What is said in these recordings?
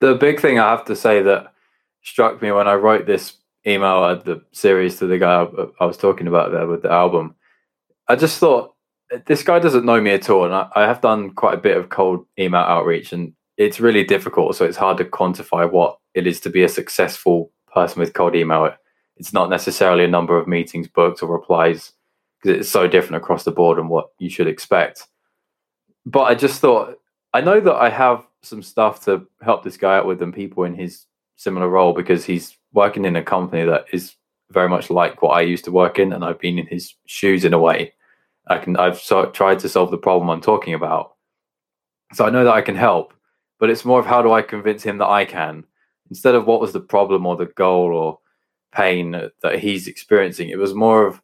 The big thing I have to say that struck me when I wrote this email at the series to the guy I, I was talking about there with the album, I just thought this guy doesn't know me at all, and I, I have done quite a bit of cold email outreach, and it's really difficult. So it's hard to quantify what it is to be a successful person with cold email. It's not necessarily a number of meetings booked or replies because it's so different across the board and what you should expect. But I just thought I know that I have some stuff to help this guy out with and people in his similar role because he's working in a company that is very much like what I used to work in, and I've been in his shoes in a way. I can I've so, tried to solve the problem I'm talking about, so I know that I can help. But it's more of how do I convince him that I can instead of what was the problem or the goal or pain that he's experiencing. It was more of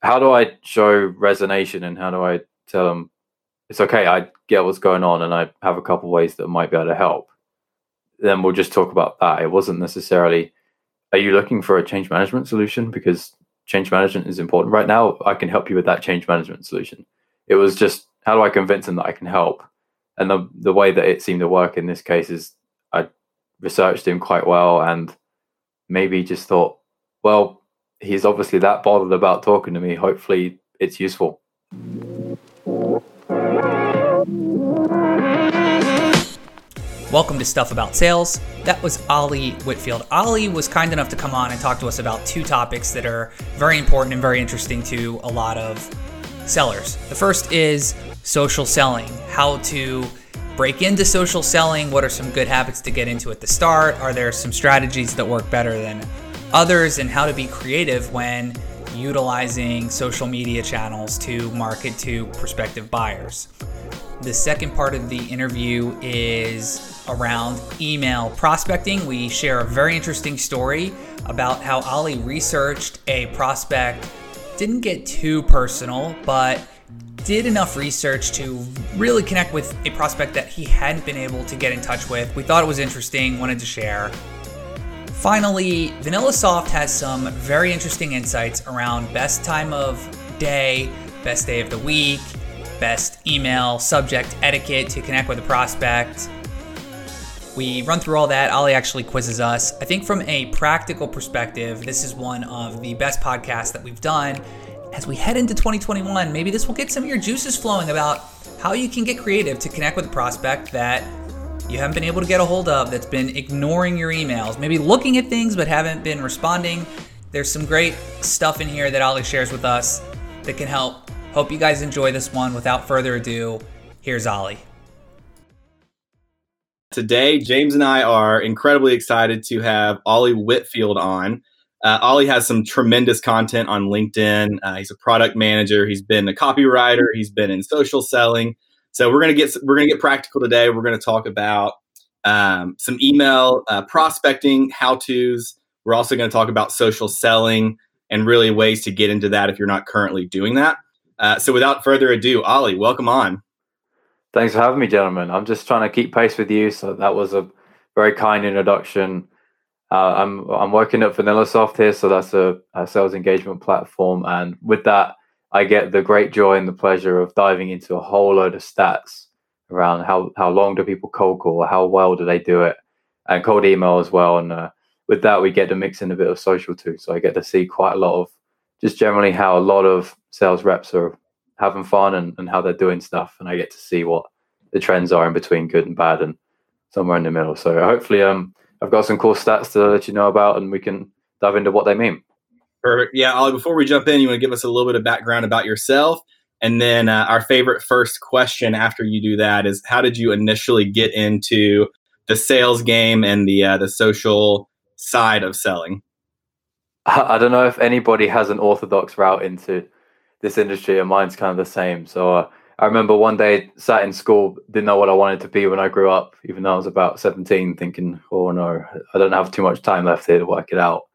how do I show resonation and how do I tell him it's okay. I get what's going on, and I have a couple ways that might be able to help. Then we'll just talk about that. It wasn't necessarily, are you looking for a change management solution? Because change management is important right now. I can help you with that change management solution. It was just, how do I convince them that I can help? And the the way that it seemed to work in this case is, I researched him quite well, and maybe just thought, well, he's obviously that bothered about talking to me. Hopefully, it's useful. Welcome to Stuff About Sales. That was Ollie Whitfield. Ollie was kind enough to come on and talk to us about two topics that are very important and very interesting to a lot of sellers. The first is social selling, how to break into social selling. What are some good habits to get into at the start? Are there some strategies that work better than others? And how to be creative when utilizing social media channels to market to prospective buyers. The second part of the interview is around email prospecting. We share a very interesting story about how Ollie researched a prospect, didn't get too personal, but did enough research to really connect with a prospect that he hadn't been able to get in touch with. We thought it was interesting, wanted to share. Finally, VanillaSoft has some very interesting insights around best time of day, best day of the week, best email subject etiquette to connect with a prospect, we run through all that. Ollie actually quizzes us. I think from a practical perspective, this is one of the best podcasts that we've done. As we head into 2021, maybe this will get some of your juices flowing about how you can get creative to connect with a prospect that you haven't been able to get a hold of, that's been ignoring your emails, maybe looking at things but haven't been responding. There's some great stuff in here that Ollie shares with us that can help. Hope you guys enjoy this one. Without further ado, here's Ollie. Today, James and I are incredibly excited to have Ollie Whitfield on. Uh, Ollie has some tremendous content on LinkedIn. Uh, he's a product manager. He's been a copywriter. He's been in social selling. So we're gonna get we're gonna get practical today. We're gonna talk about um, some email uh, prospecting how tos. We're also going to talk about social selling and really ways to get into that if you're not currently doing that. Uh, so without further ado, Ollie, welcome on. Thanks for having me, gentlemen. I'm just trying to keep pace with you. So that was a very kind introduction. Uh, I'm I'm working at VanillaSoft here, so that's a, a, sales engagement platform, and with that, I get the great joy and the pleasure of diving into a whole load of stats around how how long do people cold call, how well do they do it, and cold email as well. And uh, with that, we get to mix in a bit of social too. So I get to see quite a lot of just generally how a lot of sales reps are having fun and, and how they're doing stuff, and I get to see what the trends are in between good and bad and somewhere in the middle. So hopefully, um, I've got some cool stats to let you know about, and we can dive into what they mean. Perfect. Yeah, Ollie. Before we jump in, you want to give us a little bit of background about yourself, and then uh, our favorite first question after you do that is, how did you initially get into the sales game and the uh, the social side of selling? I don't know if anybody has an orthodox route into this industry, and mine's kind of the same. So uh, I remember one day sat in school, didn't know what I wanted to be when I grew up, even though I was about 17, thinking, oh no, I don't have too much time left here to work it out.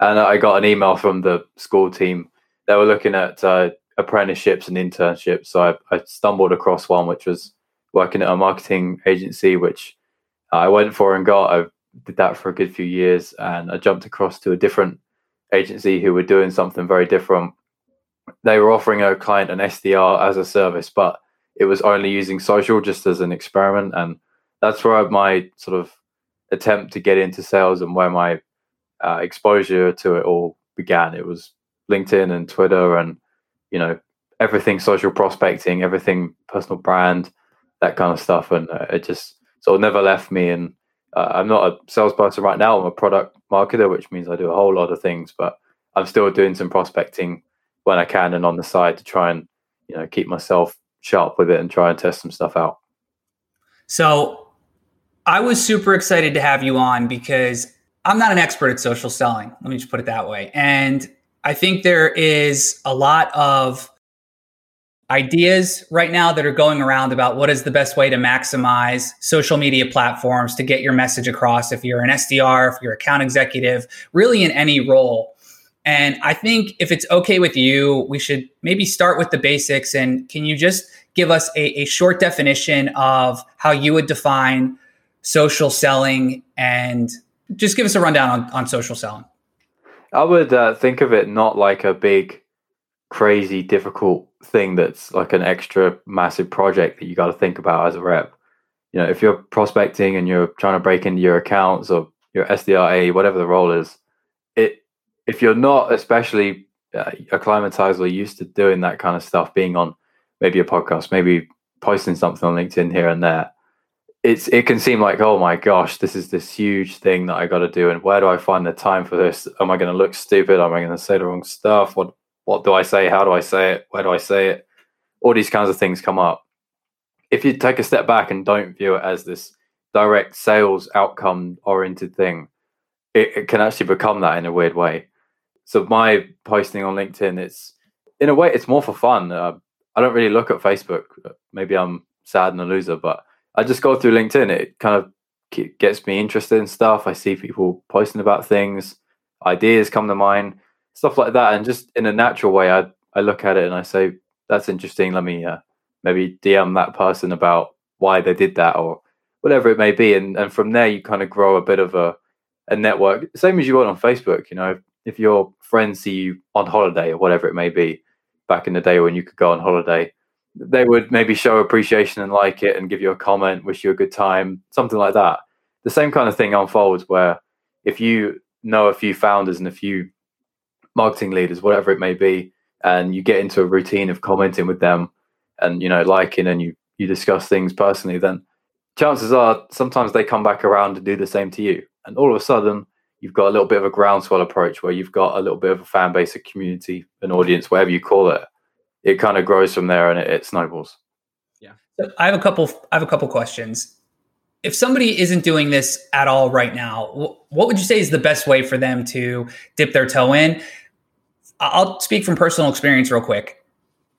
And I got an email from the school team. They were looking at uh, apprenticeships and internships. So I, I, stumbled across one, which was working at a marketing agency, which I went for and got. I did that for a good few years. And I jumped across to a different agency who were doing something very different they were offering a client an SDR as a service, but it was only using social just as an experiment. And that's where my sort of attempt to get into sales and where my uh, exposure to it all began. It was LinkedIn and Twitter and you know everything social prospecting, everything personal brand, that kind of stuff, and uh, it just sort of never left me. And uh, I'm not a salesperson right now. I'm a product marketer, which means I do a whole lot of things, but I'm still doing some prospecting when I can and on the side to try and you know keep myself sharp with it and try and test some stuff out. So I was super excited to have you on because I'm not an expert at social selling. Let me just put it that way. And I think there is a lot of ideas right now that are going around about what is the best way to maximize social media platforms to get your message across if you're an SDR, if you're account executive, really in any role. And I think if it's okay with you, we should maybe start with the basics. And can you just give us a, a short definition of how you would define social selling and just give us a rundown on, on social selling? I would uh, think of it not like a big, crazy, difficult thing that's like an extra massive project that you got to think about as a rep. You know, if you're prospecting and you're trying to break into your accounts or your SDRA, whatever the role is, it if you're not especially uh, acclimatized or used to doing that kind of stuff, being on maybe a podcast, maybe posting something on LinkedIn here and there, it's it can seem like oh my gosh, this is this huge thing that I got to do, and where do I find the time for this? Am I going to look stupid? Am I going to say the wrong stuff? What what do I say? How do I say it? Where do I say it? All these kinds of things come up. If you take a step back and don't view it as this direct sales outcome oriented thing, it, it can actually become that in a weird way so my posting on LinkedIn, it's in a way, it's more for fun. Uh, I don't really look at Facebook. Maybe I'm sad and a loser, but I just go through LinkedIn. It kind of gets me interested in stuff. I see people posting about things, ideas come to mind, stuff like that. And just in a natural way, I I look at it and I say, "That's interesting. Let me uh, maybe DM that person about why they did that or whatever it may be." And and from there, you kind of grow a bit of a a network, same as you would on Facebook. You know, if your friends see you on holiday or whatever it may be, back in the day when you could go on holiday, they would maybe show appreciation and like it and give you a comment, wish you a good time, something like that. The same kind of thing unfolds where if you know a few founders and a few marketing leaders, whatever it may be, and you get into a routine of commenting with them and you know liking and you you discuss things personally, then chances are sometimes they come back around and do the same to you. And all of a sudden, you've got a little bit of a groundswell approach where you've got a little bit of a fan base, a community, an audience, whatever you call it. It kind of grows from there and it, it snowballs. Yeah. So I have a couple. I have a couple questions. If somebody isn't doing this at all right now, what would you say is the best way for them to dip their toe in? I'll speak from personal experience real quick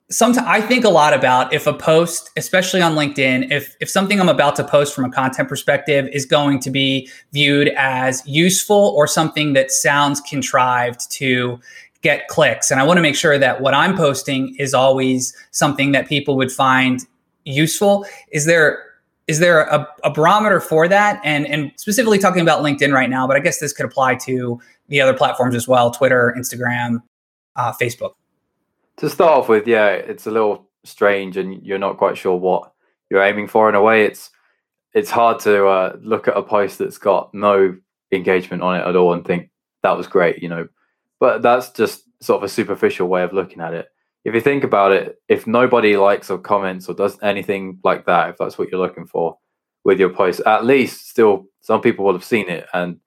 sometimes I think a lot about if a post, especially on LinkedIn, if if something I'm about to post from a content perspective is going to be viewed as useful or something that sounds contrived to get clicks. And I want to make sure that what I'm posting is always something that people would find useful. Is there is there a, a barometer for that? And and specifically talking about LinkedIn right now, but I guess this could apply to the other platforms as well: Twitter, Instagram, uh, Facebook to start off with, yeah, it's a little strange, and you're not quite sure what you're aiming for. In a way, it's it's hard to uh, look at a post that's got no engagement on it at all and think that was great, you know. But that's just sort of a superficial way of looking at it. If you think about it, if nobody likes or comments or does anything like that, if that's what you're looking for with your post, at least still some people will have seen it. And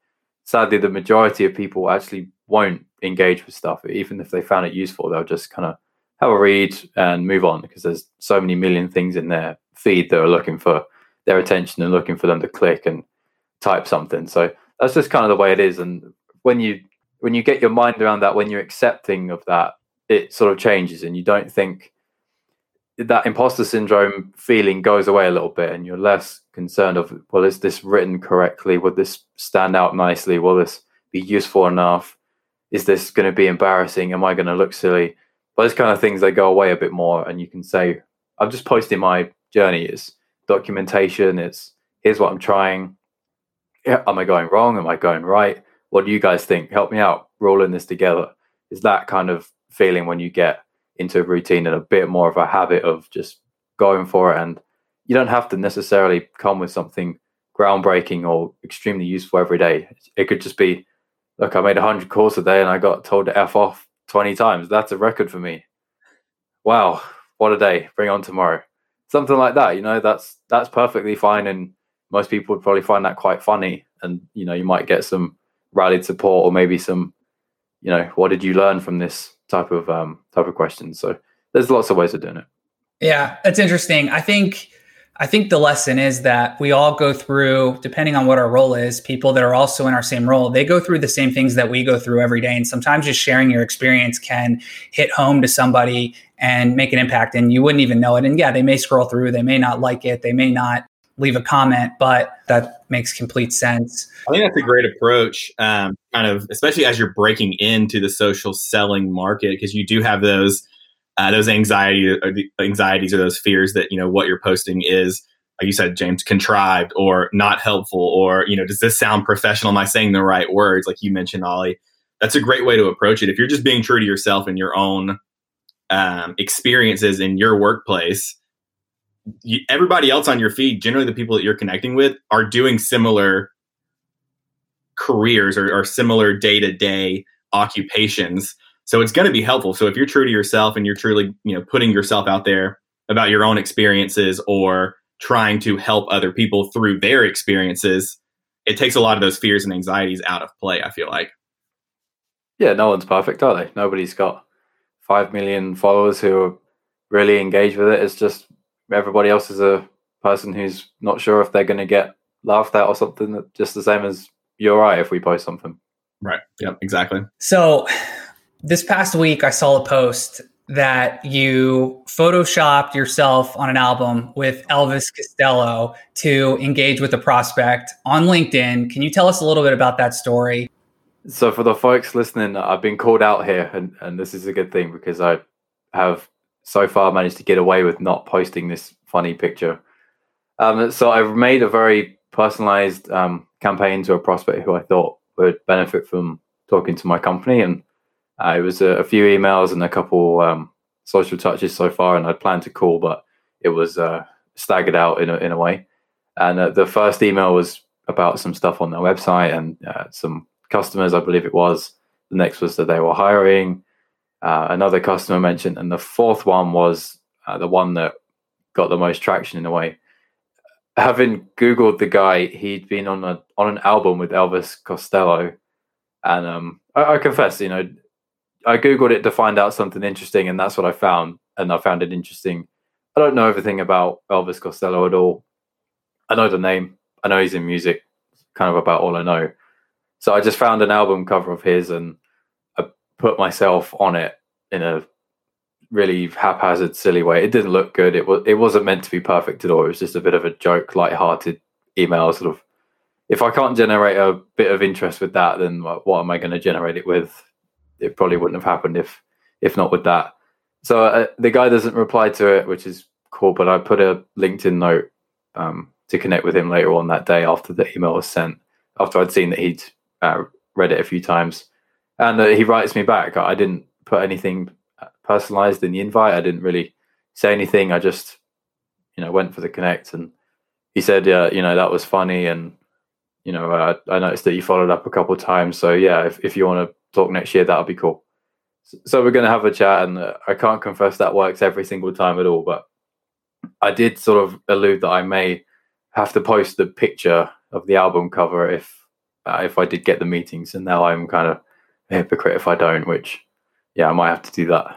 sadly, the majority of people actually won't engage with stuff. Even if they found it useful, they'll just kind of have a read and move on because there's so many million things in their feed that are looking for their attention and looking for them to click and type something. So that's just kind of the way it is. And when you when you get your mind around that, when you're accepting of that, it sort of changes and you don't think that imposter syndrome feeling goes away a little bit and you're less concerned of well is this written correctly will this stand out nicely will this be useful enough is this going to be embarrassing? Am I going to look silly? Those kind of things they go away a bit more, and you can say, "I'm just posting my journey. It's documentation. It's here's what I'm trying. Am I going wrong? Am I going right? What do you guys think? Help me out. Rolling this together is that kind of feeling when you get into a routine and a bit more of a habit of just going for it, and you don't have to necessarily come with something groundbreaking or extremely useful every day. It could just be, look, I made 100 calls a day and I got told to F off 20 times. That's a record for me. Wow, what a day. Bring on tomorrow. Something like that, you know, that's that's perfectly fine and most people would probably find that quite funny and you know, you might get some rallied support or maybe some you know, what did you learn from this type of um type of question. So there's lots of ways of doing it. Yeah, that's interesting. I think I think the lesson is that we all go through, depending on what our role is, people that are also in our same role, they go through the same things that we go through every day. And sometimes just sharing your experience can hit home to somebody and make an impact. And you wouldn't even know it. And yeah, they may scroll through, they may not like it, they may not leave a comment, but that makes complete sense. I think that's a great approach, um, kind of, especially as you're breaking into the social selling market, because you do have those uh, those anxiety or the anxieties or those fears that you know what you're posting is like you said james contrived or not helpful or you know does this sound professional? Am i saying the right words? Like you mentioned ollie that's a great way to approach it. If you're just being true to yourself and your own um, experiences in your workplace you, everybody else on your feed generally the people that you're connecting with are doing similar careers or, or similar day-to-day occupations so it's going to be helpful. So if you're true to yourself and you're truly, you know, putting yourself out there about your own experiences or trying to help other people through their experiences, it takes a lot of those fears and anxieties out of play, I feel like. Yeah, no one's perfect, are they? Nobody's got 5 million followers who are really engaged with it. It's just everybody else is a person who's not sure if they're going to get laughed at or something, that just the same as you're right if we post something. Right. Yep. Exactly. So this past week, I saw a post that you photoshopped yourself on an album with Elvis Costello to engage with a prospect on LinkedIn. Can you tell us a little bit about that story? So, for the folks listening, I've been called out here, and, and this is a good thing because I have so far managed to get away with not posting this funny picture. Um, so, I've made a very personalized um, campaign to a prospect who I thought would benefit from talking to my company and uh, it was a, a, few emails and a couple um, social touches so far, and I'd planned to call, but it was uh, staggered out in a, in a way. And uh, the first email was about some stuff on their website and uh, some customers, I believe it was. The next was that they were hiring. Uh, another customer mentioned, and the fourth one was uh, the one that got the most traction in a way. Having Googled the guy, he'd been on a on an album with Elvis Costello, and um, I, I confess, you know, I googled it to find out something interesting, and that's what I found. And I found it interesting. I don't know everything about Elvis Costello at all. I know the name. I know he's in music. Kind of about all I know. So I just found an album cover of his, and put myself on it in a really haphazard, silly way. It didn't look good. It was. It wasn't meant to be perfect at all. It was just a bit of a joke, light-hearted email, sort of. If I can't generate a bit of interest with that, then what am I going to generate it with? it probably wouldn't have happened if if not with that. So uh, the guy doesn't reply to it, which is cool. But I put a LinkedIn note um, to connect with and uh, he writes me back. I didn't put anything personalized in the invite. I didn't really say anything. I just you know went for the connect, and he said, "Yeah, you know that was funny," and you know uh, I noticed that you followed up a couple of times. So yeah, if if you want to talk next year, that'll be cool. So we're going to have a chat, and uh, I can't confess that works every single time at all, but I did sort of allude that I may have to post the picture of the album cover if uh, if I did get the meetings, and now I'm kind of a hypocrite if I don't. Which, yeah, I might have to do that.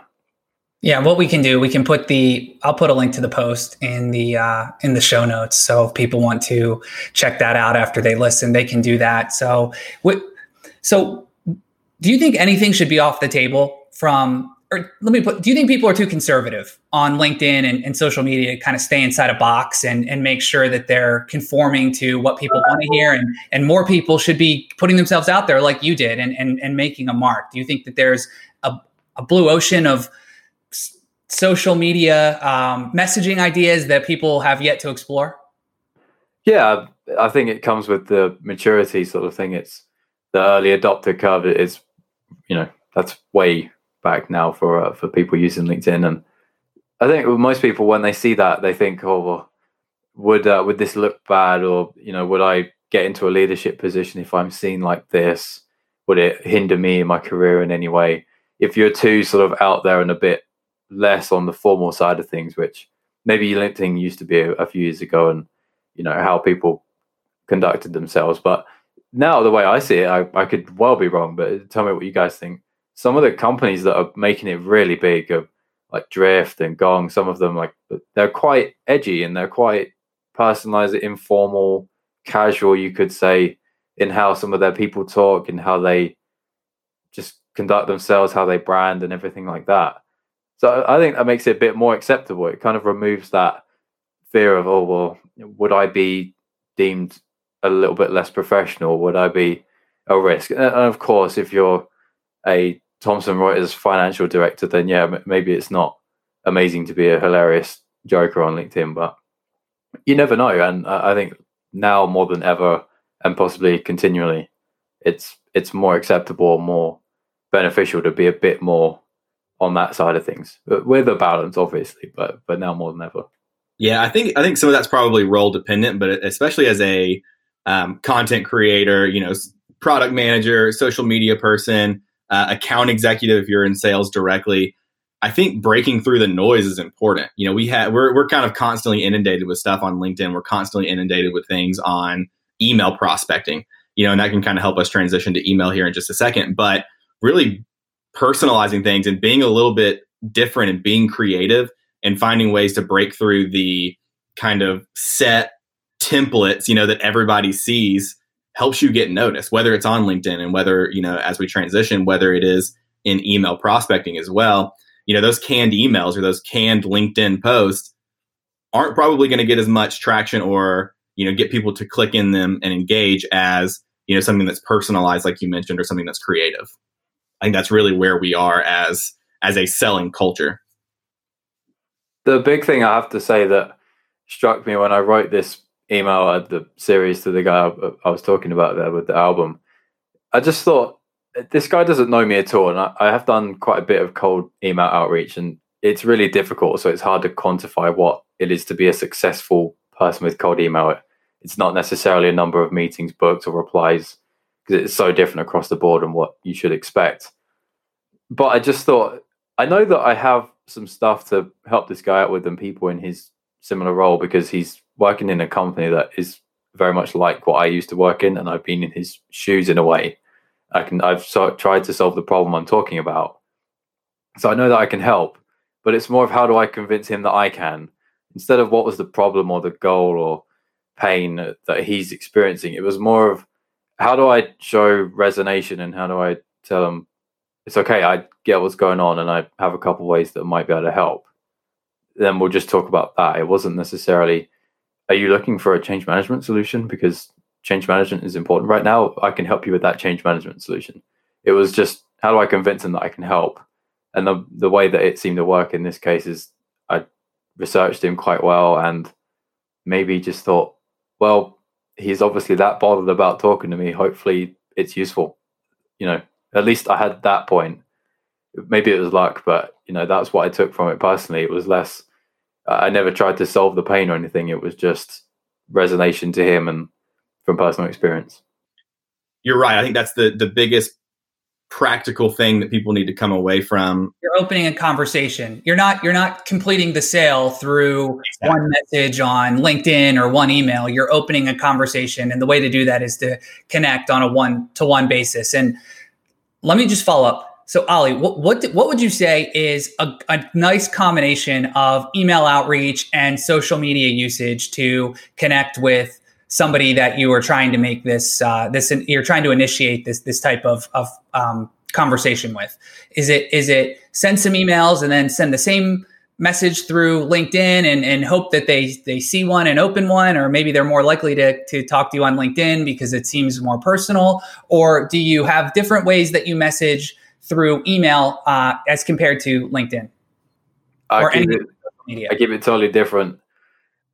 Yeah, what we can do, we can put the I'll put a link to the post in the uh, in the show notes. So if people want to check that out after they listen, they can do that. So, what so do you think anything should be off the table from or let me put do you think people are too conservative on linkedin and, and, social media to kind of stay inside a box and, and make sure that they're conforming to what people want to hear and, and more people should be putting themselves out there like you did and, and, and making a mark? Do you think that there's a, a blue ocean of s- social media um, messaging ideas that people have yet to explore? Yeah i think it comes with the maturity sort of thing. It's the early adopter curve It's, you know that's way back now for uh, for people using LinkedIn, and I think most people when they see that they think, oh well, would uh, would this look bad, or you know, would I get into a leadership position if I'm seen like this? Would it hinder me in my career in any way? If you're too sort of out there and a bit less on the formal side of things, which maybe LinkedIn used to be a, a few years ago, and you know how people conducted themselves, but now the way I see it, I, I could well be wrong, but tell me what you guys think. Some of the companies that are making it really big are like Drift and Gong. Some of them like they're quite edgy and they're quite personalized, informal, casual. You could say in how some of their people talk and how they just conduct themselves, how they brand and everything like that. So I think that makes it a bit more acceptable. It kind of removes that fear of oh well, would I be deemed a little bit less professional? Would I be a risk? And of course, if you're a Thomson Reuters financial director, then yeah, maybe it's not amazing to be a hilarious joker on LinkedIn, but you never know. And I think now more than ever, and possibly continually, it's it's more acceptable, more beneficial to be a bit more on that side of things, with a balance, obviously, but but now more than ever. Yeah, I think I think some of that's probably role dependent, but especially as a um, content creator, you know, product manager, social media person, uh, account executive if you're in sales directly. I think breaking through the noise is important. You know, we have we're we're kind of constantly inundated with stuff on LinkedIn. We're constantly inundated with things on email prospecting. You know, and that can kind of help us transition to email here in just a second. But really personalizing things and being a little bit different and being creative and finding ways to break through the kind of set templates, you know, that everybody sees helps you get noticed, whether it's on LinkedIn and whether, you know, as we transition, whether it is in email prospecting as well. You know, those canned emails or those canned LinkedIn posts aren't probably going to get as much traction or, you know, get people to click in them and engage as, you know, something that's personalized, like you mentioned, or something that's creative. I think that's really where we are as as a selling culture. The big thing I have to say that struck me when I wrote this email at the series to the guy I, I was talking about there with the album. I just thought this guy doesn't know me at all, and I, I, have done quite a bit of cold email outreach, and it's really difficult. So it's hard to quantify what it is to be a successful person with cold email. It's not necessarily a number of meetings booked or replies because it's so different across the board and what you should expect. But I just thought I know that I have some stuff to help this guy out with and people in his similar role because he's working in a company that is very much like what I used to work in, and I've been in his shoes in a way. I can I've so, tried to solve the problem I'm talking about, so I know that I can help. But it's more of how do I convince him that I can instead of what was the problem or the goal or pain that he's experiencing. It was more of how do I show resonation and how do I tell him it's okay. I get what's going on, and I have a couple ways that might be able to help. Then we'll just talk about that. It wasn't necessarily are you looking for a change management solution? Because change management is important right now. I can help you with that change management solution. It was just how do I convince them that I can help? And the the way that it seemed to work in this case is I researched him quite well and maybe just thought, well, he's obviously that bothered about talking to me. Hopefully it's useful. You know, at least I had that point. Maybe it was luck, but you know, that's what I took from it personally. It was less I never tried to solve the pain or anything. It was just resonation to him and from personal experience. You're right. I think that's the the biggest practical thing that people need to come away from. You're opening a conversation. You're not you're not completing the sale through exactly. one message on LinkedIn or one email. You're opening a conversation and the way to do that is to connect on a one to one basis. And let me just follow up so, Ollie, what what, what would you say is a, a, nice combination of email outreach and social media usage to connect with somebody that you are trying to make this uh, this you're trying to initiate this this type of of um, conversation with? Is it is it send some emails and then send the same message through LinkedIn and, and hope that they they see one and open one, or maybe they're more likely to, to talk to you on LinkedIn because it seems more personal? Or do you have different ways that you message through email uh, as compared to LinkedIn I or any it, media? I keep it totally different,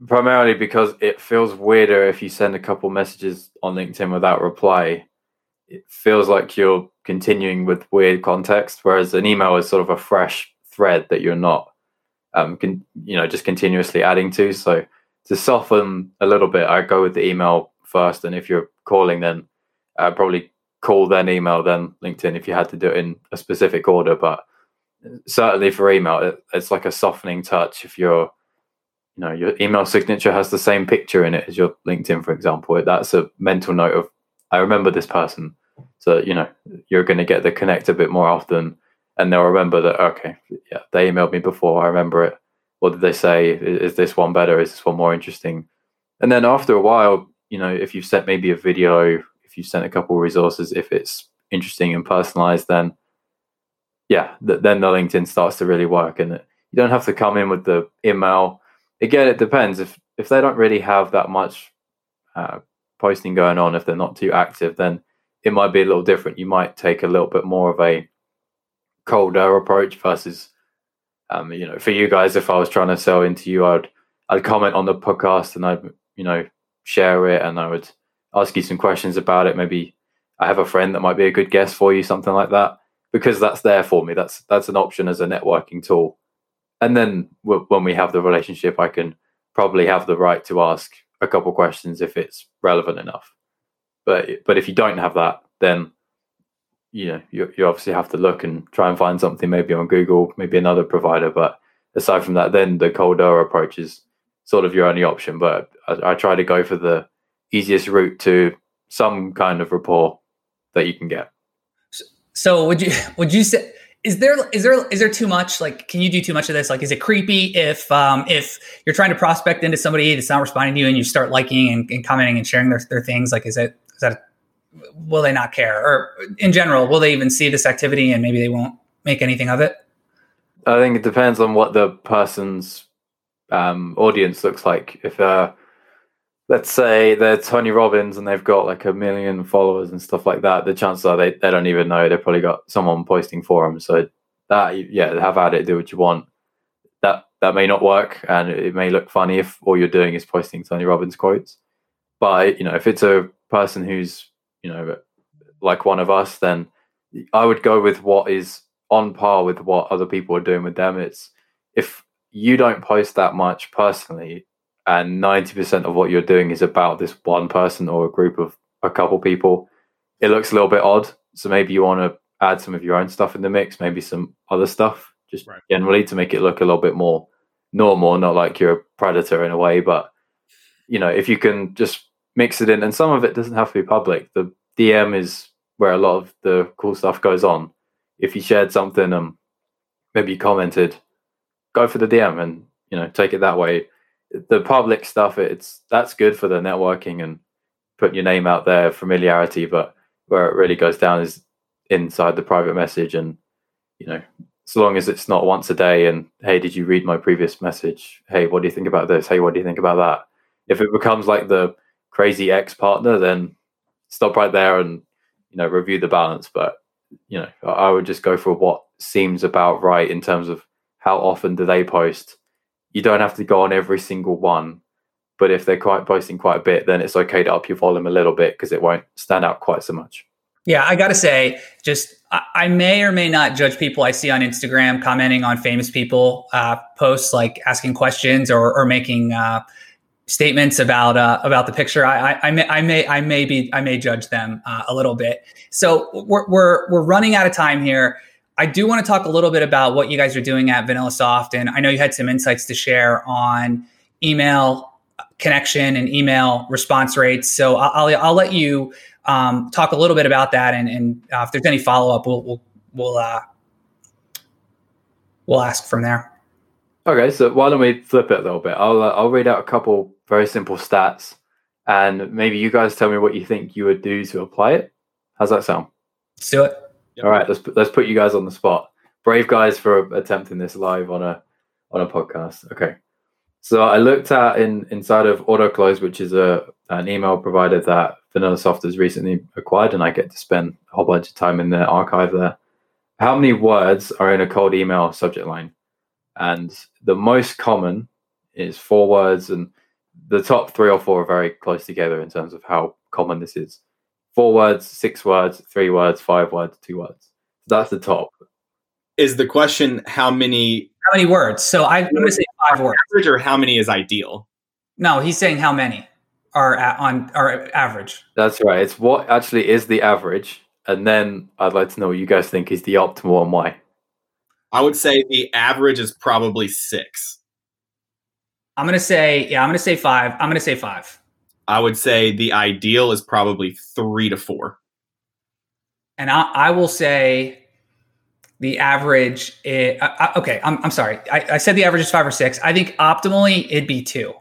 primarily because it feels weirder if you send a couple messages on LinkedIn without reply. It feels like you're continuing with weird context, whereas an email is sort of a fresh thread that you're not, um, con- you know, just continuously adding to. So to soften a little bit, I go with the email first, and if you're calling, then uh, probably call then email then LinkedIn if you had to do it in a specific order. But certainly for email, it, it's like a softening touch. If your you know your email signature has the same picture in it as your LinkedIn, for example, that's a mental note of I remember this person. So you know you're going to get the connect a bit more often, and they'll remember that okay, yeah, they emailed me before. I remember it. What did they say? Is, is this one better? Is this one more interesting? And then after a while, you know, if you've sent maybe a video, if you sent a couple of resources, if it's interesting and personalized, then yeah, th- then the LinkedIn starts to really work. And you don't have to come in with the email. Again, it depends. If if they don't really have that much uh, posting going on, if they're not too active, then it might be a little different. You might take a little bit more of a colder approach versus, um, you know, for you guys, if I was trying to sell into you, I'd I'd comment on the podcast and I'd you know share it and I would ask you some questions about it. Maybe I have a friend that might be a good guest for you, something like that, because that's there for me. That's that's an option as a networking tool. And then w- when we have the relationship, I can probably have the right to ask a couple questions if it's relevant enough. But but if you don't have that, then you know you, you obviously have to look and try and find something maybe on Google, maybe another provider. But aside from that, then the cold door approach is sort of your only option. But I, I try to go for the easiest route to some kind of rapport that you can get. So would you would you say is there is there is there too much like can you do too much of this? Like is it creepy if um if you're trying to prospect into somebody that's not responding to you and you start liking and, and commenting and sharing their, their things? Like is it is that will they not care? Or in general will they even see this activity and maybe they won't make anything of it? I think it depends on what the person's um, audience looks like. If uh let's say they're Tony Robbins and they've got like a million followers and stuff like that, the chances are they, they don't even know they've probably got someone posting for them. So that yeah, have at it, do what you want. That that may not work and it may look funny if all you're doing is posting Tony Robbins quotes. But you know, if it's a person who's, you know, like one of us, then I would go with what is on par with what other people are doing with them. It's if you don't post that much personally, and 90% of what you're doing is about this one person or a group of a couple people, it looks a little bit odd. So maybe you want to add some of your own stuff in the mix, maybe some other stuff, just right. generally to make it look a little bit more normal, not like you're a predator in a way. But, you know, if you can just mix it in, and some of it doesn't have to be public, the DM is where a lot of the cool stuff goes on. If you shared something and um, maybe you commented, go for the DM and, you know, take it that way the public stuff it's that's good for the networking and putting your name out there familiarity but where it really goes down is inside the private message and you know so long as it's not once a day and hey did you read my previous message? Hey what do you think about this? Hey what do you think about that? If it becomes like the crazy ex partner then stop right there and you know review the balance. But you know i would just go for what seems about right in terms of how often do they post you don't have to go on every single one. But if they're quite posting quite a bit, then it's okay to up your volume a little bit because it won't stand out quite so much. Yeah, I got to say, just I, I, may or may not judge people I see on Instagram commenting on famous people uh, posts, like asking questions or, or making uh, statements about uh, about the picture. I, I, I, may I may I may be I may judge them uh, a little bit. So we're, we're we're running out of time here. I do want to talk a little bit about what you guys are doing at VanillaSoft. And I know you had some insights to share on email connection and email response rates. So I'll, I'll, let you um, talk a little bit about that. And, and uh, if there's any follow up, we'll, we'll, we'll, uh, we'll ask from there. Okay, so why don't we flip it a little bit? I'll uh, I'll read out a couple very simple stats, and maybe you guys tell me what you think you would do to apply it. How's that sound? Let's do it. Yep. All right, let's let's put you guys on the spot. Brave guys for attempting this live on a on a podcast. Okay. So I looked at in inside of AutoClose, which is a an email provider that VanillaSoft has recently acquired, and I get to spend a whole bunch of time in the archive there. How many words are in a cold email subject line? And the most common is four words, and the top three or four are very close together in terms of how common this is four words, six words, three words, five words, two words. That's the top. Is the question how many? How many words? So I'm going to say five words. Average or how many is ideal? No, he's saying how many are at, on are average. That's right. It's what actually is the average, and then I'd like to know what you guys think is the optimal and why. I would say the average is probably six. I'm gonna say yeah. I'm gonna say five. I'm gonna say five. I would say the ideal is probably three to four. And I, I will say the average. Is, I, okay, I'm, I'm sorry. I, I said the average is five or six. I think optimally it'd be two,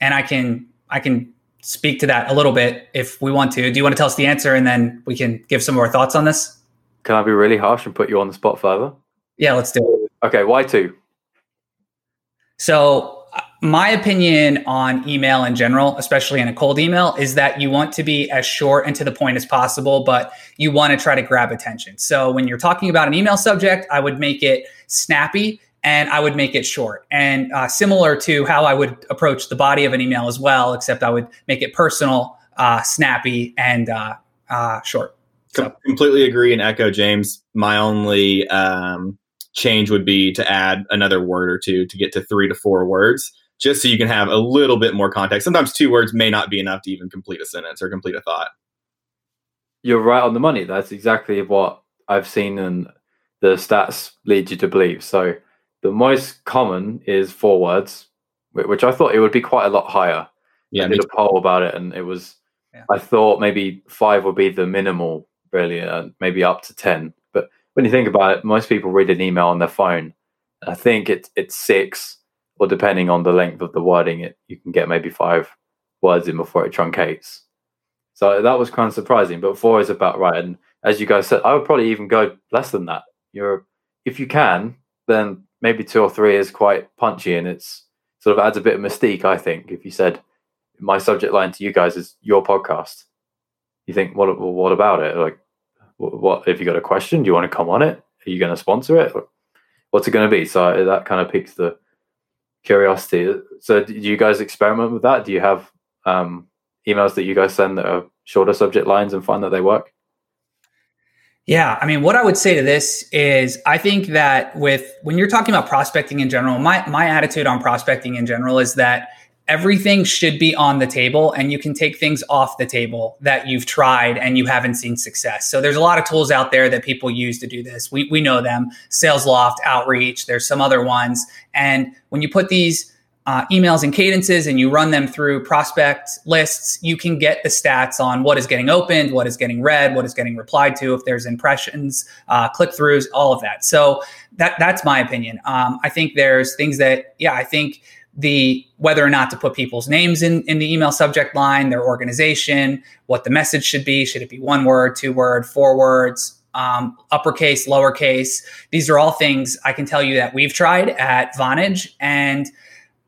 and I can I can speak to that a little bit if we want to. Do you want to tell us the answer, and then we can give some more thoughts on this? Can I be really harsh and put you on the spot further? Yeah, let's do it. Okay, why two? So my opinion on email in general, especially in a cold email, is that you want to be as short and to the point as possible, but you want to try to grab attention. So when you're talking about an email subject, I would make it snappy and I would make it short. And uh, similar to how I would approach the body of an email as well, except I would make it personal, uh, snappy, and uh, uh short. So. Completely agree and echo James. My only um, change would be to add another word or two to get to three to four words just so you can have a little bit more context. Sometimes two words may not be enough to even complete a sentence or complete a thought. You're right on the money. That's exactly what I've seen and the stats lead you to believe. So the most common is four words, which I thought it would be quite a lot higher. Yeah, I did a poll about it, and it was. Yeah. I thought maybe five would be the minimal, really, uh, maybe up to ten. But when you think about it, most people read an email on their phone. I think it's it's six or depending on the length of the wording, it you can get maybe five words in before it truncates. So that was kind of surprising, but four is about right. And as you guys said, I would probably even go less than that. You're if you can, then maybe two or three is quite punchy and it's sort of adds a bit of mystique. I think if you said my subject line to you guys is your podcast, you think what what about it? Like what, what if you got a question? Do you want to come on it? Are you going to sponsor it? What's it going to be? So that kind of piques the curiosity. So, do you guys experiment with that? Do you have um, emails that you guys send that are shorter subject lines and find that they work? Yeah, I mean, what I would say to this is, I think that with when you're talking about prospecting in general, my my attitude on prospecting in general is that everything should be on the table and you can take things off the table that you've tried and you haven't seen success. So there's a lot of tools out there that people use to do this. We, we know them, SalesLoft, Outreach, there's some other ones. And when you put these uh, emails and cadences and you run them through prospect lists, you can get the stats on what is getting opened, what is getting read, what is getting replied to, if there's impressions, uh, click throughs, all of that. So that that's my opinion. Um, I think there's things that, yeah, I think the whether or not to put people's names in, in the email subject line, their organization, what the message should be. Should it be one word, two word, four words, um, uppercase, lowercase? These are all things I can tell you that we've tried at Vonage, and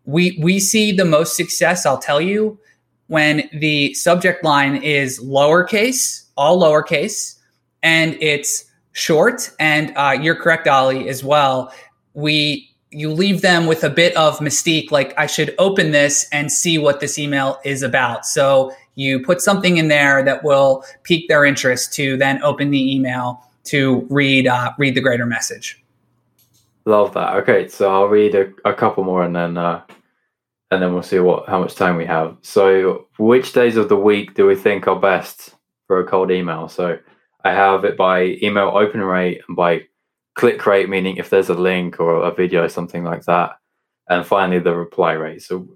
we we see the most success. I'll tell you when the subject line is lowercase, all lowercase, and it's short. And uh, you're correct, Ollie, as well. We you leave them with a bit of mystique like i should open this and see what this email is about. So you put something in there that will pique their interest to then open the email to read uh, read the greater message. Love that. Okay so i'll read a, a couple more and then uh, and then we'll see what how much time we have. So which days of the week do we think are best for a cold email? So i have it by email open rate and by click rate, meaning if there's a link or a video, something like that. And finally, the reply rate. So,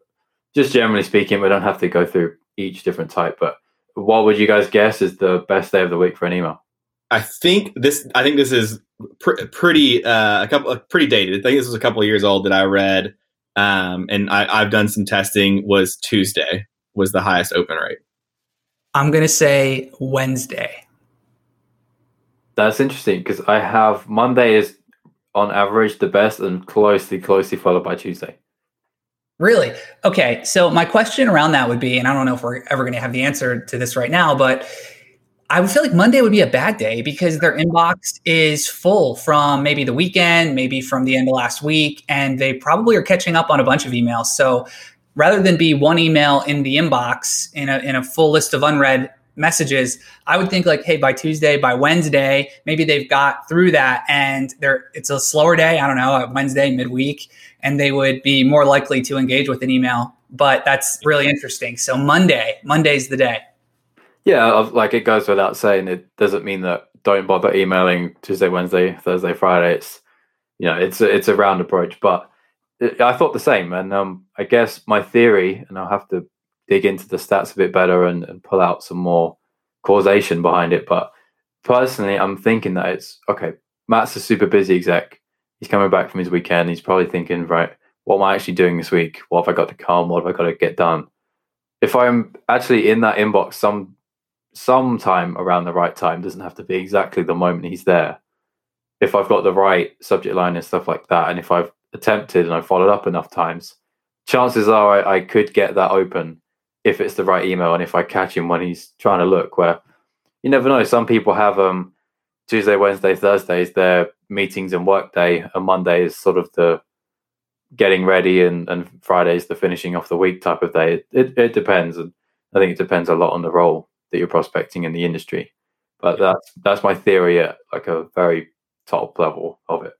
just generally speaking, we don't have to go through each different type, but what would you guys guess is the best day of the week for an email? I think this. I think this is pr- pretty uh, a couple uh, pretty dated. I think this was a couple of years old that I read, um, and I, I've done some testing. Was Tuesday was the highest open rate? I'm gonna say Wednesday. That's interesting because I have Monday is on average the best and closely, closely followed by Tuesday. Really? Okay. So my question around that would be, and I don't know if we're ever going to have the answer to this right now, but I would feel like Monday would be a bad day because their inbox is full from maybe the weekend, maybe from the end of last week, and they probably are catching up on a bunch of emails. So rather than be one email in the inbox in a, in a full list of unread messages i would think like hey by tuesday by wednesday maybe they've got through that and they're it's a slower day i don't know wednesday midweek and they would be more likely to engage with an email but that's really interesting. So Monday, Monday's the day. Yeah, like it goes without saying. It doesn't mean that don't bother emailing Tuesday, Wednesday, Thursday, Friday. It's you know, it's a, it's a round approach, but I thought the same. And um, I guess my theory, and I'll have to dig into the stats a bit better and, and pull out some more causation behind it. But personally, I'm thinking that it's okay. Matt's a super busy exec. He's coming back from his weekend. He's probably thinking, right, what am I actually doing this week? What have I got to come? What have I got to get done? If I'm actually in that inbox some sometime around the right time, doesn't have to be exactly the moment he's there. If I've got the right subject line and stuff like that, and if I've attempted and I've followed up enough times, chances are I, I could get that open if it's the right email and if I catch him when he's trying to look. Where you never know, some people have um Tuesday, Wednesday, Thursdays their meetings and work day, and Monday is sort of the getting ready, and and Friday's the finishing off the week type of day. It, it, it depends, and I think it depends a lot on the role that you're prospecting in the industry. But that's that's my theory at like a very top level of it.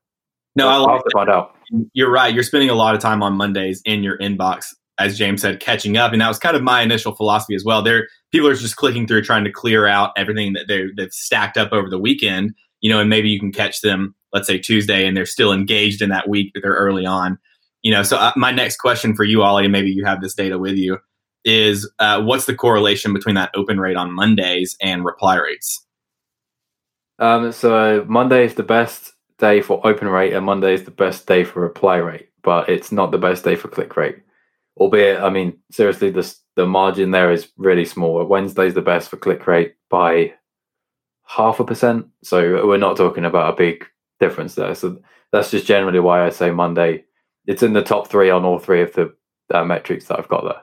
No, I'll have to find out. You're right. You're spending a lot of time on Mondays in your inbox, as James said, catching up, and that was kind of my initial philosophy as well. There, people are just clicking through, trying to clear out everything that they they've stacked up over the weekend. You know, and maybe you can catch them, let's say Tuesday, and they're still engaged in that week. But they're early on. You know, so uh, my next question for you, Ollie, and maybe you have this data with you, is uh, what's the correlation between that open rate on Mondays and reply rates? Um, so Monday is the best day for open rate and Monday is the best day for reply rate, but it's not the best day for click rate. Albeit, I mean, seriously, the the margin there is really small. Wednesday's the best for click rate by half a percent. So we're not talking about a big difference there. So that's just generally why I say Monday. It's in the top three on all three of the uh, metrics that I've got there.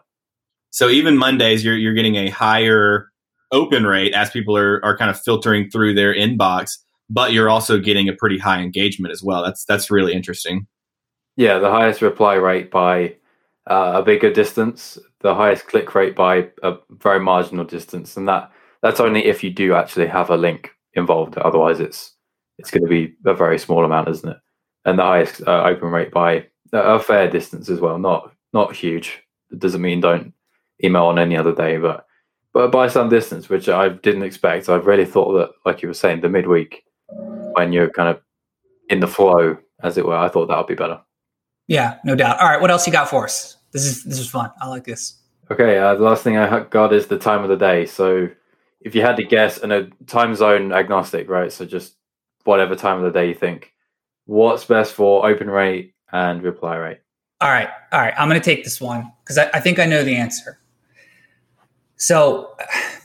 So even Mondays, you're you're getting a higher open rate as people are are kind of filtering through their inbox but you're also getting a pretty high engagement as well. That's that's really interesting. Yeah, the highest reply rate by uh, a bigger distance, the highest click rate by a very marginal distance, and that that's only if you do actually have a link involved. Otherwise, it's it's going to be a very small amount, isn't it? And the highest uh, open rate by a fair distance as well, not not huge. It doesn't mean don't email on any other day, but but by some distance, which I didn't expect. I really thought that, like you were saying, the midweek when you're kind of in the flow, as it were. I thought that would be better. Yeah, no doubt. All right, what else you got for us? This is this is fun. I like this. Okay, uh, the last thing I got is the time of the day. So, if you had to guess, and a time zone agnostic, right? So just whatever time of the day you think. What's best for open rate and reply rate? All right, all right. I'm going to take this one because I, I think I know the answer. So,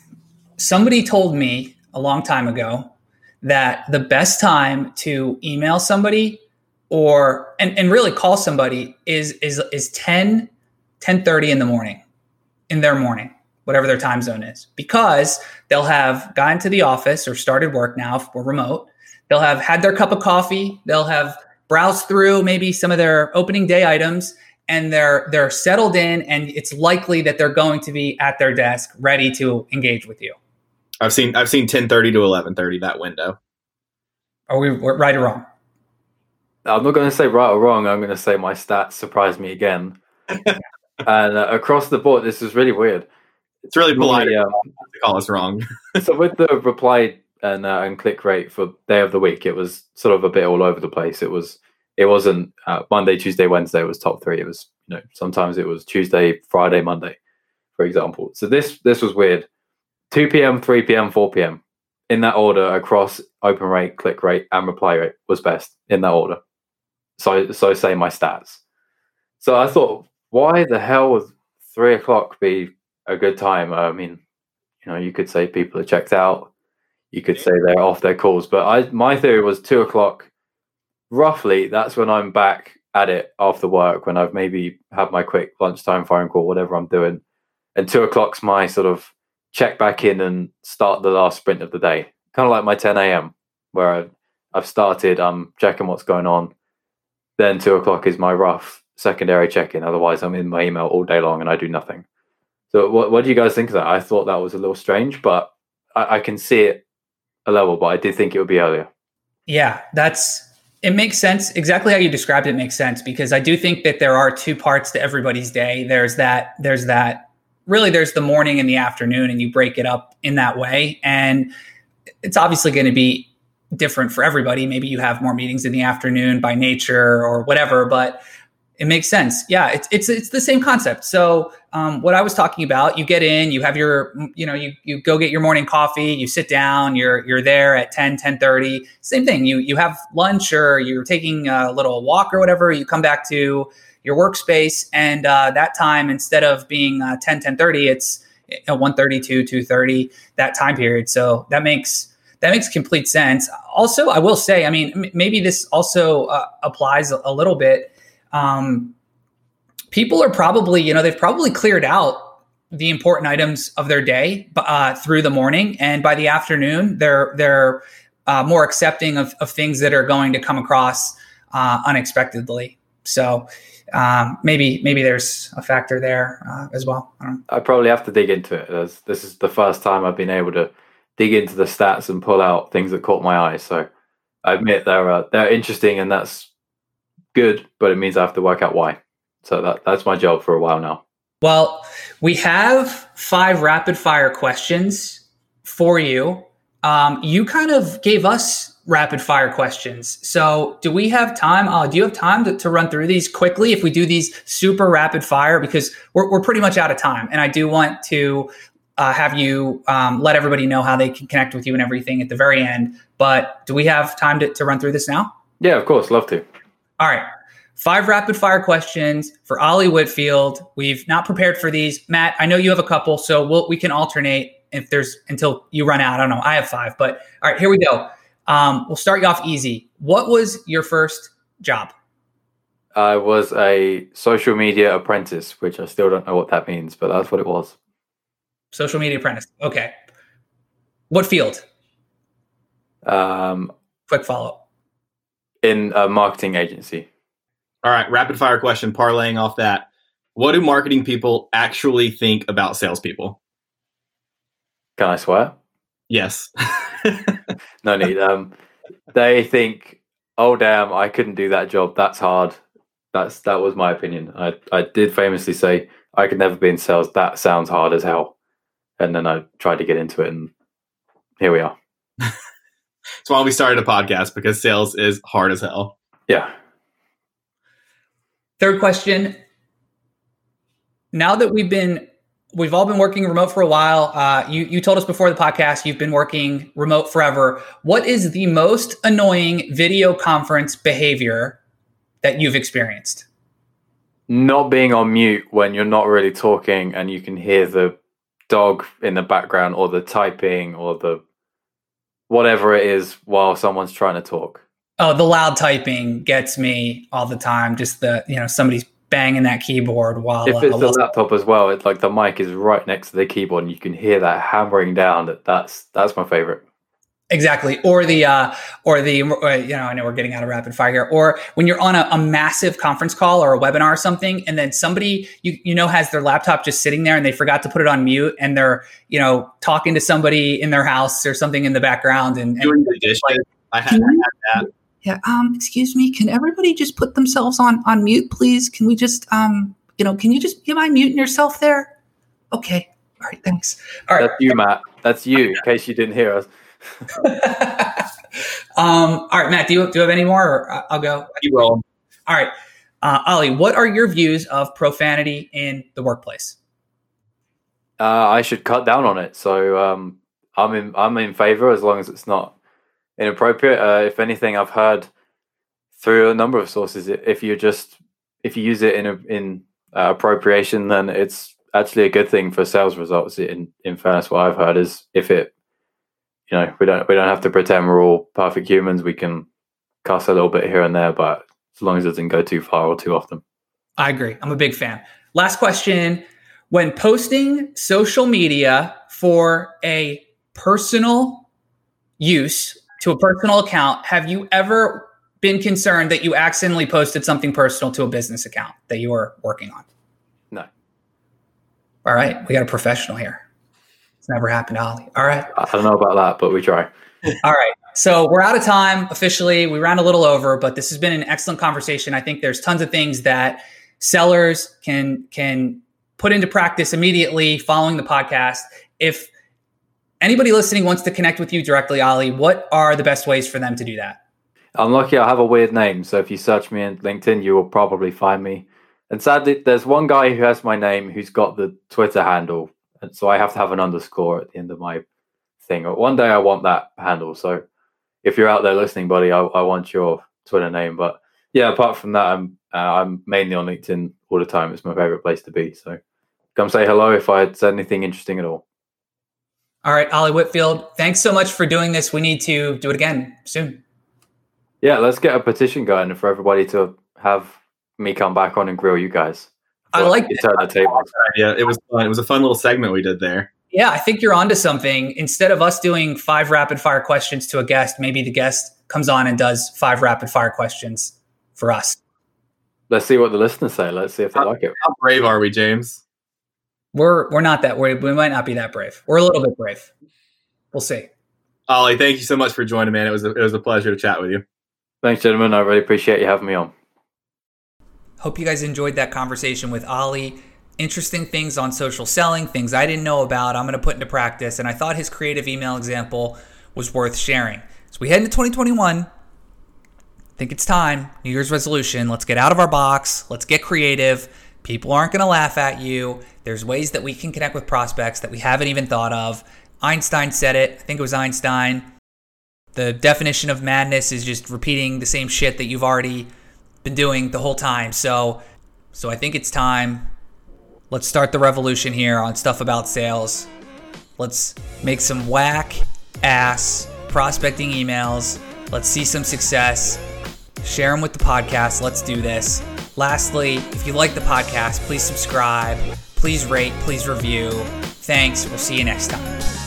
somebody told me a long time ago that the best time to email somebody or and, and really call somebody is is is 10 10 30 in the morning in their morning whatever their time zone is because they'll have gotten to the office or started work now if we're remote they'll have had their cup of coffee they'll have browsed through maybe some of their opening day items and they're they're settled in and it's likely that they're going to be at their desk ready to engage with you I've seen I've seen ten thirty to eleven thirty that window. Are we right or wrong? I'm not going to say right or wrong. I'm going to say my stats surprised me again. and uh, across the board, this is really weird. It's really polite to call us wrong. so with the reply and uh, and click rate for day of the week, it was sort of a bit all over the place. It was it wasn't uh, Monday, Tuesday, Wednesday was top three. It was you know sometimes it was Tuesday, Friday, Monday, for example. So this this was weird. 2 p.m., 3 p.m., 4 p.m. In that order across open rate, click rate, and reply rate was best in that order. So, so say my stats. So I thought, why the hell would three o'clock be a good time? I mean, you know, you could say people are checked out. You could say they're off their calls, but I my theory was two o'clock. Roughly, that's when I'm back at it after work when I've maybe had my quick lunchtime phone call, whatever I'm doing, and two o'clock's my sort of check back in and start the last sprint of the day. Kind of like my 10 a.m. where I've, I've started, I'm checking what's going on. Then two o'clock is my rough secondary check in. Otherwise, I'm in my email all day long and I do nothing. So, what, what do you guys think of that? I thought that was a little strange, but I, I can see it a level, but I did think it would be earlier. Yeah, that's it makes sense. Exactly how you described it makes sense because I do think that there are two parts to everybody's day. There's that, there's that, really, there's the morning and the afternoon, and you break it up in that way. And it's obviously going to be different for everybody. Maybe you have more meetings in the afternoon by nature or whatever, but it makes sense. Yeah, it's it's it's the same concept. So um, what I was talking about, you get in, you have your, you know, you you go get your morning coffee, you sit down, you're you're there at 10, 10 30. Same thing. You you have lunch or you're taking a little walk or whatever. You come back to your workspace, and uh, that time instead of being uh, 10, 10 30, it's 132, 230, that time period. So that makes that makes complete sense. Also, I will say, I mean, m- maybe this also uh, applies a little bit um, people are probably, you know, they've probably cleared out the important items of their day uh, through the morning, and by the afternoon, they're they're uh, more accepting of, of things that are going to come across uh, unexpectedly. So um, maybe maybe there's a factor there uh, as well. I, I, probably have to dig into it. As this is the first time I've been able to dig into the stats and pull out things that caught my eye. So I admit they're uh, they're interesting, and that's good, but it means I have to work out why. So that that's my job for a while now. Well, we have five rapid fire questions for you. Um, you kind of gave us rapid fire questions. So, do we have time? Uh, do you have time to, to run through these quickly if we do these super rapid fire? Because we're, we're pretty much out of time. And I do want to uh, have you um, let everybody know how they can connect with you and everything at the very end. But do we have time to, to run through this now? Yeah, of course. Love to. All right. Five rapid fire questions for Ollie Whitfield. We've not prepared for these. Matt, I know you have a couple, so we'll, we can alternate if there's until you run out. I don't know. I have five, but all right, here we go. Um, we'll start you off easy. What was your first job? I was a social media apprentice, which I still don't know what that means, but that's what it was. Social media apprentice. Okay. What field? Um, Quick follow up in a marketing agency. All right, rapid fire question, parlaying off that. What do marketing people actually think about salespeople? Can I swear? Yes. no need. Um, they think, oh damn, I couldn't do that job. That's hard. That's that was my opinion. I I did famously say I could never be in sales. That sounds hard as hell. And then I tried to get into it, and here we are. That's why we started a podcast because sales is hard as hell. Yeah. Third question. Now that we've been we've all been working remote for a while. Uh, you you told us before the podcast you've been working remote forever. What is the most annoying video conference behavior that you've experienced? Not being on mute when you're not really talking and you can hear the dog in the background or the typing or the whatever it is while someone's trying to talk. Oh, the loud typing gets me all the time. Just the you know somebody's banging that keyboard while if it's uh, a laptop as well. It's like the mic is right next to the keyboard, and you can hear that hammering down. That that's that's my favorite. Exactly, or the uh, or the uh, you know I know we're getting out of rapid fire here. Or when you're on a, a, massive conference call or a webinar or something, and then somebody you you know has their laptop just sitting there and they forgot to put it on mute, and they're you know talking to somebody in their house or something in the background, and, and like, I had, I had that. Yeah. Um. Excuse me. Can everybody just put themselves on on mute, please? Can we just um. You know. Can you just you I muting yourself there? Okay. All right. Thanks. All right. That's you, Matt. That's you. In case you didn't hear us. um, all right, Matt, do you, do you have any more or I'll go? You roll. All right. Uh, Ollie, what are your views of profanity in the workplace? Uh, I should cut down on it. So um, I'm in I'm in favor as long as it's not inappropriate. Uh, if anything, I've heard through a number of sources if you just if you use it in a, in uh, appropriation, then it's actually a good thing for sales results. In in fairness, what I've heard is if it you know, we don't we don't have to pretend we're all perfect humans. We can cuss a little bit here and there, but as long as it doesn't go too far or too often. I agree. I'm a big fan. Last question. When posting social media for a personal use to a personal account, have you ever been concerned that you accidentally posted something personal to a business account that you were working on? No. All right. We got a professional here. It's never happened, Ollie. All right. I don't know about that, but we try. All right. So we're out of time officially. We ran a little over, but this has been an excellent conversation. I think there's tons of things that sellers can can put into practice immediately following the podcast. If anybody listening wants to connect with you directly, Ollie, what are the best ways for them to do that? I'm lucky I have a weird name, so if you search me in LinkedIn, you will probably find me. And sadly, there's one guy who has my name who's got the Twitter handle, and so I have to have an underscore at the end of my thing. One day I want that handle. So if you're out there listening, buddy, I, I want your Twitter name. But yeah, apart from that, I'm uh, I'm mainly on LinkedIn all the time. It's my favorite place to be. So come say hello if I had said anything interesting at all. All right, Ollie Whitfield, thanks so much for doing this. We need to do it again soon. Yeah, let's get a petition going for everybody to have me come back on and grill you guys. I like you turn the table. Yeah, it was fun. It was a fun little segment we did there. Yeah, I think you're onto something. Instead of us doing five rapid fire questions to a guest, maybe the guest comes on and does five rapid fire questions for us. Let's see what the listeners say. Let's see if they how, like it. How brave are we, James? We're we're not that we we might not be that brave. We're a little bit brave. We'll see. Ollie, thank you so much for joining, man. It was a, it was a pleasure to chat with you. Thanks, gentlemen. I really appreciate you having me on. Hope you guys enjoyed that conversation with Ollie. Interesting things on social selling, things I didn't know about, I'm going to put into practice. And I thought his creative email example was worth sharing. So we head into 2021. I think it's time. New Year's resolution. Let's get out of our box. Let's get creative. People aren't going to laugh at you. There's ways that we can connect with prospects that we haven't even thought of. Einstein said it. I think it was Einstein. The definition of madness is just repeating the same shit that you've already been doing the whole time. So, so I think it's time. Let's start the revolution here on stuff about sales. Let's make some whack ass prospecting emails. Let's see some success. Share them with the podcast. Let's do this. Lastly, if you like the podcast, please subscribe, please rate, please review. Thanks. We'll see you next time.